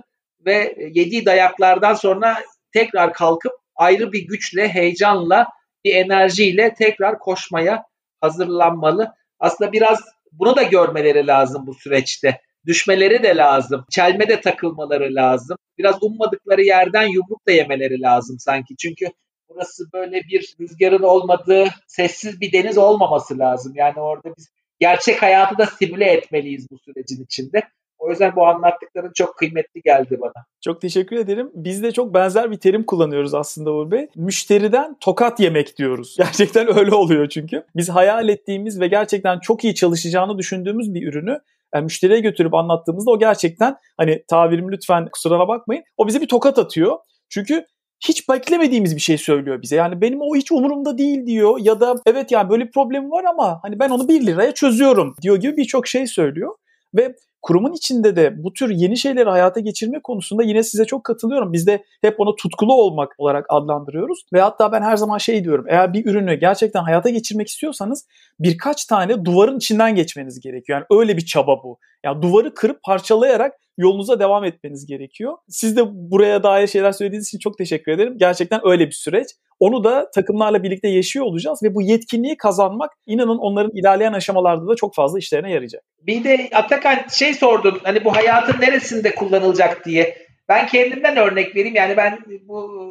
Speaker 2: ve yediği dayaklardan sonra tekrar kalkıp ayrı bir güçle, heyecanla, bir enerjiyle tekrar koşmaya hazırlanmalı. Aslında biraz bunu da görmeleri lazım bu süreçte. Düşmeleri de lazım. Çelme de takılmaları lazım. Biraz ummadıkları yerden yumruk da yemeleri lazım sanki. Çünkü burası böyle bir rüzgarın olmadığı sessiz bir deniz olmaması lazım. Yani orada biz gerçek hayatı da simüle etmeliyiz bu sürecin içinde. O yüzden bu anlattıkların çok kıymetli geldi bana.
Speaker 4: Çok teşekkür ederim. Biz de çok benzer bir terim kullanıyoruz aslında Uğur Bey. Müşteriden tokat yemek diyoruz. Gerçekten öyle oluyor çünkü. Biz hayal ettiğimiz ve gerçekten çok iyi çalışacağını düşündüğümüz bir ürünü yani e, müşteriye götürüp anlattığımızda o gerçekten hani tabirim lütfen kusuruna bakmayın. O bize bir tokat atıyor. Çünkü hiç beklemediğimiz bir şey söylüyor bize. Yani benim o hiç umurumda değil diyor ya da evet yani böyle bir problem var ama hani ben onu 1 liraya çözüyorum diyor gibi birçok şey söylüyor. Ve kurumun içinde de bu tür yeni şeyleri hayata geçirme konusunda yine size çok katılıyorum. Biz de hep onu tutkulu olmak olarak adlandırıyoruz. Ve hatta ben her zaman şey diyorum. Eğer bir ürünü gerçekten hayata geçirmek istiyorsanız birkaç tane duvarın içinden geçmeniz gerekiyor. Yani öyle bir çaba bu. Yani duvarı kırıp parçalayarak yolunuza devam etmeniz gerekiyor. Siz de buraya dair şeyler söylediğiniz için çok teşekkür ederim. Gerçekten öyle bir süreç. Onu da takımlarla birlikte yaşıyor olacağız ve bu yetkinliği kazanmak inanın onların ilerleyen aşamalarda da çok fazla işlerine yarayacak.
Speaker 2: Bir de Atakan şey sordun hani bu hayatın neresinde kullanılacak diye. Ben kendimden örnek vereyim yani ben bu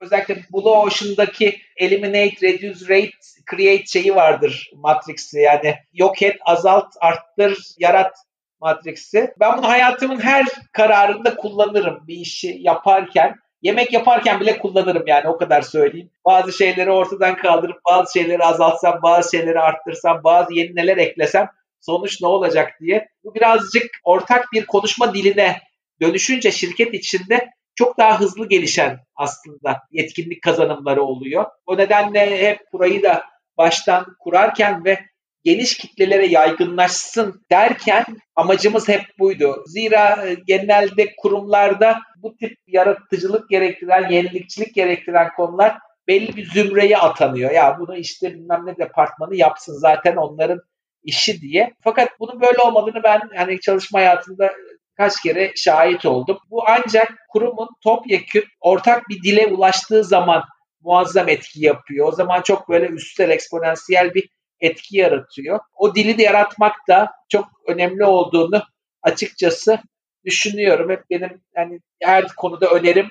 Speaker 2: özellikle Blue Ocean'daki Eliminate, Reduce, Rate, Create şeyi vardır Matrix'i yani yok et, azalt, arttır, yarat Matrix'i. Ben bunu hayatımın her kararında kullanırım bir işi yaparken. Yemek yaparken bile kullanırım yani o kadar söyleyeyim. Bazı şeyleri ortadan kaldırıp bazı şeyleri azaltsam, bazı şeyleri arttırsam, bazı yeni neler eklesem sonuç ne olacak diye. Bu birazcık ortak bir konuşma diline dönüşünce şirket içinde çok daha hızlı gelişen aslında yetkinlik kazanımları oluyor. O nedenle hep burayı da baştan kurarken ve geniş kitlelere yaygınlaşsın derken amacımız hep buydu. Zira e, genelde kurumlarda bu tip yaratıcılık gerektiren, yenilikçilik gerektiren konular belli bir zümreye atanıyor. Ya bunu işte bilmem ne departmanı yapsın zaten onların işi diye. Fakat bunun böyle olmadığını ben hani çalışma hayatında kaç kere şahit oldum. Bu ancak kurumun topyekün ortak bir dile ulaştığı zaman muazzam etki yapıyor. O zaman çok böyle üstel eksponansiyel bir etki yaratıyor. O dili de yaratmak da çok önemli olduğunu açıkçası düşünüyorum. Hep benim yani her konuda önerim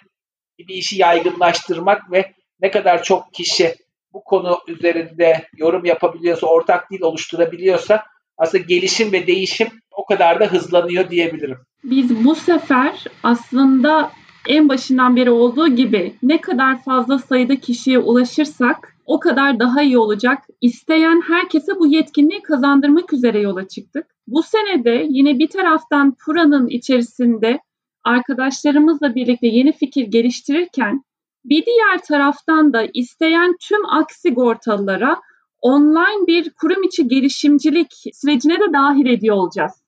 Speaker 2: bir işi yaygınlaştırmak ve ne kadar çok kişi bu konu üzerinde yorum yapabiliyorsa, ortak dil oluşturabiliyorsa aslında gelişim ve değişim o kadar da hızlanıyor diyebilirim.
Speaker 3: Biz bu sefer aslında en başından beri olduğu gibi ne kadar fazla sayıda kişiye ulaşırsak o kadar daha iyi olacak. İsteyen herkese bu yetkinliği kazandırmak üzere yola çıktık. Bu sene de yine bir taraftan Pura'nın içerisinde arkadaşlarımızla birlikte yeni fikir geliştirirken bir diğer taraftan da isteyen tüm aksigortalılara online bir kurum içi girişimcilik sürecine de dahil ediyor olacağız.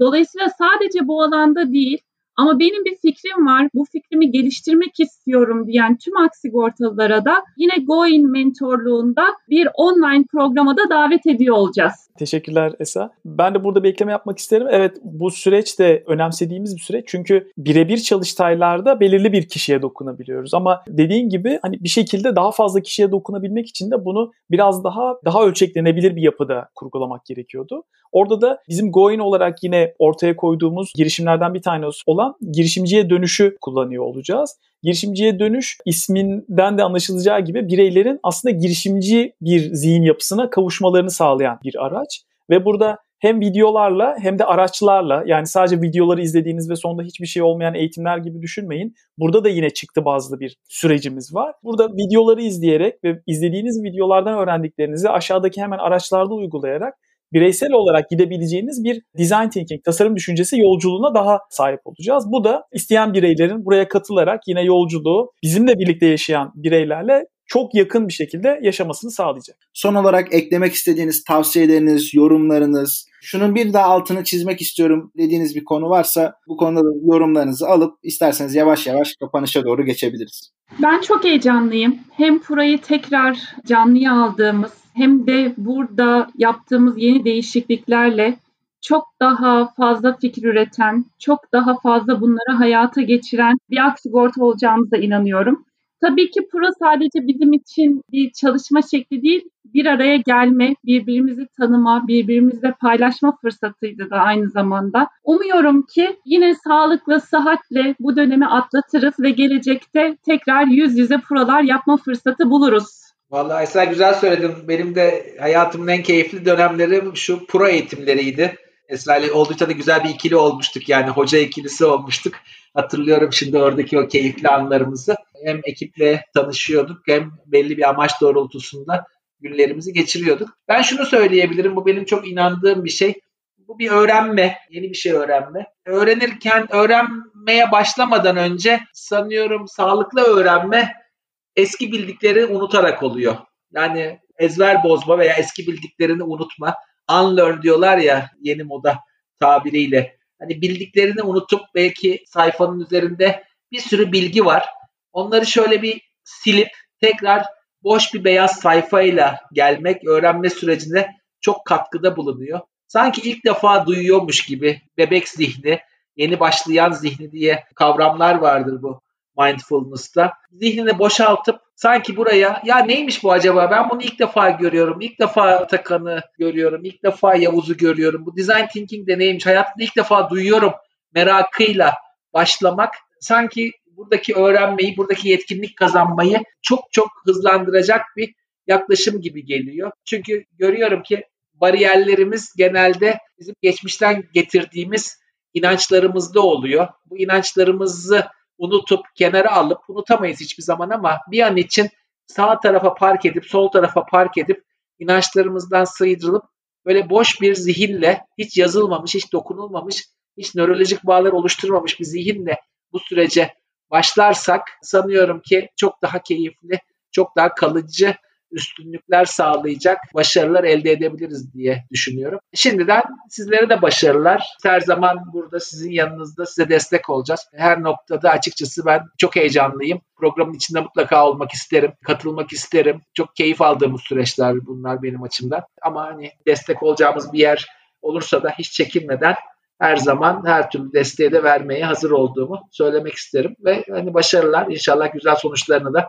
Speaker 3: Dolayısıyla sadece bu alanda değil, ama benim bir fikrim var, bu fikrimi geliştirmek istiyorum diyen tüm aksigortalılara da yine Goin mentorluğunda bir online programa da davet ediyor olacağız.
Speaker 4: Teşekkürler Esa. Ben de burada bir ekleme yapmak isterim. Evet bu süreç de önemsediğimiz bir süreç. Çünkü birebir çalıştaylarda belirli bir kişiye dokunabiliyoruz. Ama dediğin gibi hani bir şekilde daha fazla kişiye dokunabilmek için de bunu biraz daha daha ölçeklenebilir bir yapıda kurgulamak gerekiyordu. Orada da bizim Goin olarak yine ortaya koyduğumuz girişimlerden bir tanesi olan girişimciye dönüşü kullanıyor olacağız. Girişimciye dönüş isminden de anlaşılacağı gibi bireylerin aslında girişimci bir zihin yapısına kavuşmalarını sağlayan bir araç. Ve burada hem videolarla hem de araçlarla yani sadece videoları izlediğiniz ve sonunda hiçbir şey olmayan eğitimler gibi düşünmeyin. Burada da yine çıktı bazlı bir sürecimiz var. Burada videoları izleyerek ve izlediğiniz videolardan öğrendiklerinizi aşağıdaki hemen araçlarda uygulayarak bireysel olarak gidebileceğiniz bir design thinking, tasarım düşüncesi yolculuğuna daha sahip olacağız. Bu da isteyen bireylerin buraya katılarak yine yolculuğu bizimle birlikte yaşayan bireylerle çok yakın bir şekilde yaşamasını sağlayacak.
Speaker 1: Son olarak eklemek istediğiniz tavsiyeleriniz, yorumlarınız, şunun bir daha altını çizmek istiyorum dediğiniz bir konu varsa bu konuda yorumlarınızı alıp isterseniz yavaş yavaş kapanışa doğru geçebiliriz.
Speaker 3: Ben çok heyecanlıyım. Hem Pura'yı tekrar canlıya aldığımız hem de burada yaptığımız yeni değişikliklerle çok daha fazla fikir üreten, çok daha fazla bunları hayata geçiren bir aksigorta olacağımıza inanıyorum. Tabii ki Pro sadece bizim için bir çalışma şekli değil, bir araya gelme, birbirimizi tanıma, birbirimizle paylaşma fırsatıydı da aynı zamanda. Umuyorum ki yine sağlıklı, sıhhatle bu dönemi atlatırız ve gelecekte tekrar yüz yüze prolar yapma fırsatı buluruz.
Speaker 2: Vallahi Esra güzel söyledin. Benim de hayatımın en keyifli dönemlerim şu pro eğitimleriydi. Esra ile oldukça da güzel bir ikili olmuştuk yani hoca ikilisi olmuştuk. Hatırlıyorum şimdi oradaki o keyifli anlarımızı. Hem ekiple tanışıyorduk hem belli bir amaç doğrultusunda günlerimizi geçiriyorduk. Ben şunu söyleyebilirim bu benim çok inandığım bir şey. Bu bir öğrenme, yeni bir şey öğrenme. Öğrenirken, öğrenmeye başlamadan önce sanıyorum sağlıklı öğrenme eski bildikleri unutarak oluyor. Yani ezber bozma veya eski bildiklerini unutma. Unlearn diyorlar ya yeni moda tabiriyle. Hani bildiklerini unutup belki sayfanın üzerinde bir sürü bilgi var. Onları şöyle bir silip tekrar boş bir beyaz sayfayla gelmek öğrenme sürecinde çok katkıda bulunuyor. Sanki ilk defa duyuyormuş gibi bebek zihni, yeni başlayan zihni diye kavramlar vardır bu mindfulness'ta. Zihnini boşaltıp sanki buraya ya neymiş bu acaba ben bunu ilk defa görüyorum. ilk defa Takan'ı görüyorum. ilk defa Yavuz'u görüyorum. Bu design thinking de neymiş hayatımda ilk defa duyuyorum merakıyla başlamak sanki buradaki öğrenmeyi, buradaki yetkinlik kazanmayı çok çok hızlandıracak bir yaklaşım gibi geliyor. Çünkü görüyorum ki bariyerlerimiz genelde bizim geçmişten getirdiğimiz inançlarımızda oluyor. Bu inançlarımızı unutup kenara alıp unutamayız hiçbir zaman ama bir an için sağ tarafa park edip sol tarafa park edip inançlarımızdan sıyrılıp böyle boş bir zihinle hiç yazılmamış, hiç dokunulmamış, hiç nörolojik bağlar oluşturmamış bir zihinle bu sürece başlarsak sanıyorum ki çok daha keyifli, çok daha kalıcı üstünlükler sağlayacak başarılar elde edebiliriz diye düşünüyorum. Şimdiden sizlere de başarılar. Her zaman burada sizin yanınızda size destek olacağız. Her noktada açıkçası ben çok heyecanlıyım. Programın içinde mutlaka olmak isterim, katılmak isterim. Çok keyif aldığımız süreçler bunlar benim açımdan. Ama hani destek olacağımız bir yer olursa da hiç çekinmeden her zaman her türlü desteği de vermeye hazır olduğumu söylemek isterim ve hani başarılar inşallah güzel sonuçlarını da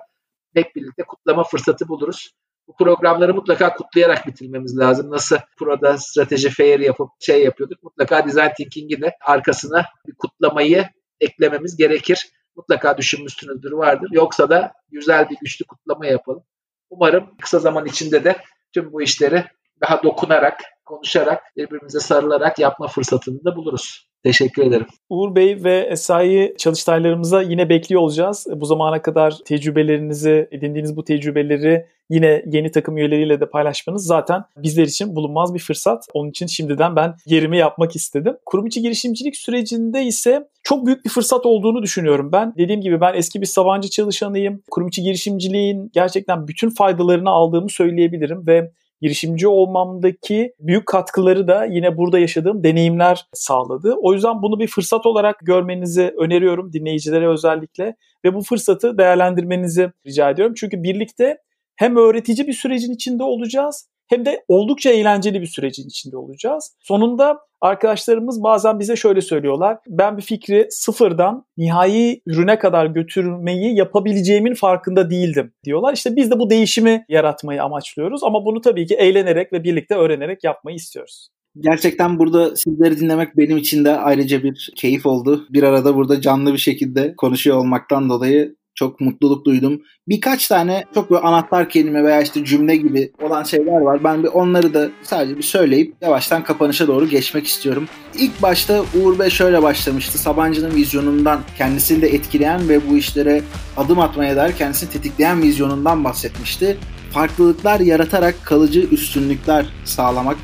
Speaker 2: hep birlikte kutlama fırsatı buluruz. Bu programları mutlaka kutlayarak bitirmemiz lazım. Nasıl burada strateji fair yapıp şey yapıyorduk. Mutlaka design thinking'i de arkasına bir kutlamayı eklememiz gerekir. Mutlaka düşünmüşsünüzdür vardır. Yoksa da güzel bir güçlü kutlama yapalım. Umarım kısa zaman içinde de tüm bu işleri daha dokunarak, konuşarak, birbirimize sarılarak yapma fırsatını da buluruz. Teşekkür ederim.
Speaker 4: Uğur Bey ve Esra'yı çalıştaylarımıza yine bekliyor olacağız. Bu zamana kadar tecrübelerinizi, edindiğiniz bu tecrübeleri yine yeni takım üyeleriyle de paylaşmanız zaten bizler için bulunmaz bir fırsat. Onun için şimdiden ben yerimi yapmak istedim. Kurum içi girişimcilik sürecinde ise çok büyük bir fırsat olduğunu düşünüyorum ben. Dediğim gibi ben eski bir Sabancı çalışanıyım. Kurum içi girişimciliğin gerçekten bütün faydalarını aldığımı söyleyebilirim ve girişimci olmamdaki büyük katkıları da yine burada yaşadığım deneyimler sağladı. O yüzden bunu bir fırsat olarak görmenizi öneriyorum dinleyicilere özellikle ve bu fırsatı değerlendirmenizi rica ediyorum. Çünkü birlikte hem öğretici bir sürecin içinde olacağız hem de oldukça eğlenceli bir sürecin içinde olacağız. Sonunda arkadaşlarımız bazen bize şöyle söylüyorlar. Ben bir fikri sıfırdan nihai ürüne kadar götürmeyi yapabileceğimin farkında değildim diyorlar. İşte biz de bu değişimi yaratmayı amaçlıyoruz ama bunu tabii ki eğlenerek ve birlikte öğrenerek yapmayı istiyoruz.
Speaker 1: Gerçekten burada sizleri dinlemek benim için de ayrıca bir keyif oldu. Bir arada burada canlı bir şekilde konuşuyor olmaktan dolayı çok mutluluk duydum. Birkaç tane çok böyle anahtar kelime veya işte cümle gibi olan şeyler var. Ben bir onları da sadece bir söyleyip yavaştan kapanışa doğru geçmek istiyorum. İlk başta Uğur Bey şöyle başlamıştı. Sabancı'nın vizyonundan kendisini de etkileyen ve bu işlere adım atmaya dair kendisini tetikleyen vizyonundan bahsetmişti. Farklılıklar yaratarak kalıcı üstünlükler sağlamak.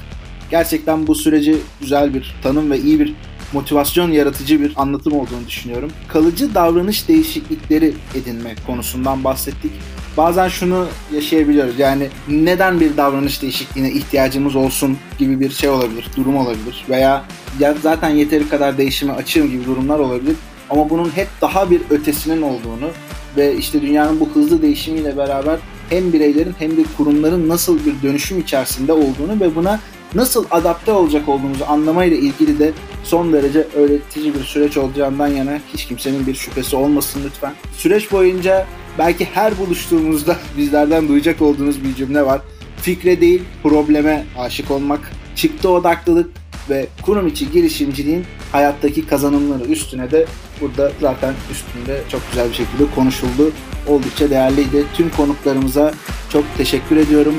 Speaker 1: Gerçekten bu süreci güzel bir tanım ve iyi bir motivasyon yaratıcı bir anlatım olduğunu düşünüyorum. Kalıcı davranış değişiklikleri edinme konusundan bahsettik. Bazen şunu yaşayabiliyoruz. Yani neden bir davranış değişikliğine ihtiyacımız olsun gibi bir şey olabilir, durum olabilir. Veya ya zaten yeteri kadar değişime açığım gibi durumlar olabilir. Ama bunun hep daha bir ötesinin olduğunu ve işte dünyanın bu hızlı değişimiyle beraber hem bireylerin hem de kurumların nasıl bir dönüşüm içerisinde olduğunu ve buna nasıl adapte olacak olduğumuzu anlamayla ilgili de son derece öğretici bir süreç olacağından yana hiç kimsenin bir şüphesi olmasın lütfen. Süreç boyunca belki her buluştuğumuzda bizlerden duyacak olduğunuz bir cümle var. Fikre değil probleme aşık olmak, çıktı odaklılık ve kurum içi girişimciliğin hayattaki kazanımları üstüne de burada zaten üstünde çok güzel bir şekilde konuşuldu. Oldukça değerliydi. Tüm konuklarımıza çok teşekkür ediyorum.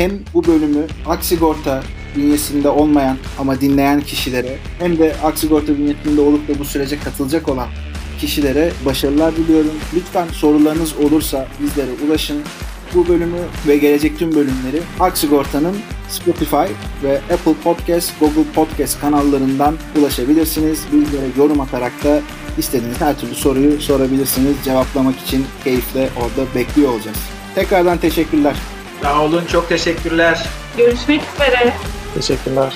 Speaker 1: Hem bu bölümü Aksigorta bünyesinde olmayan ama dinleyen kişilere hem de Aksigorta bünyesinde olup da bu sürece katılacak olan kişilere başarılar diliyorum. Lütfen sorularınız olursa bizlere ulaşın. Bu bölümü ve gelecek tüm bölümleri Aksigorta'nın Spotify ve Apple Podcast, Google Podcast kanallarından ulaşabilirsiniz. Bizlere yorum atarak da istediğiniz her türlü soruyu sorabilirsiniz. Cevaplamak için keyifle orada bekliyor olacağız. Tekrardan teşekkürler.
Speaker 2: Sağ olun, çok teşekkürler.
Speaker 3: Görüşmek üzere.
Speaker 4: Teşekkürler.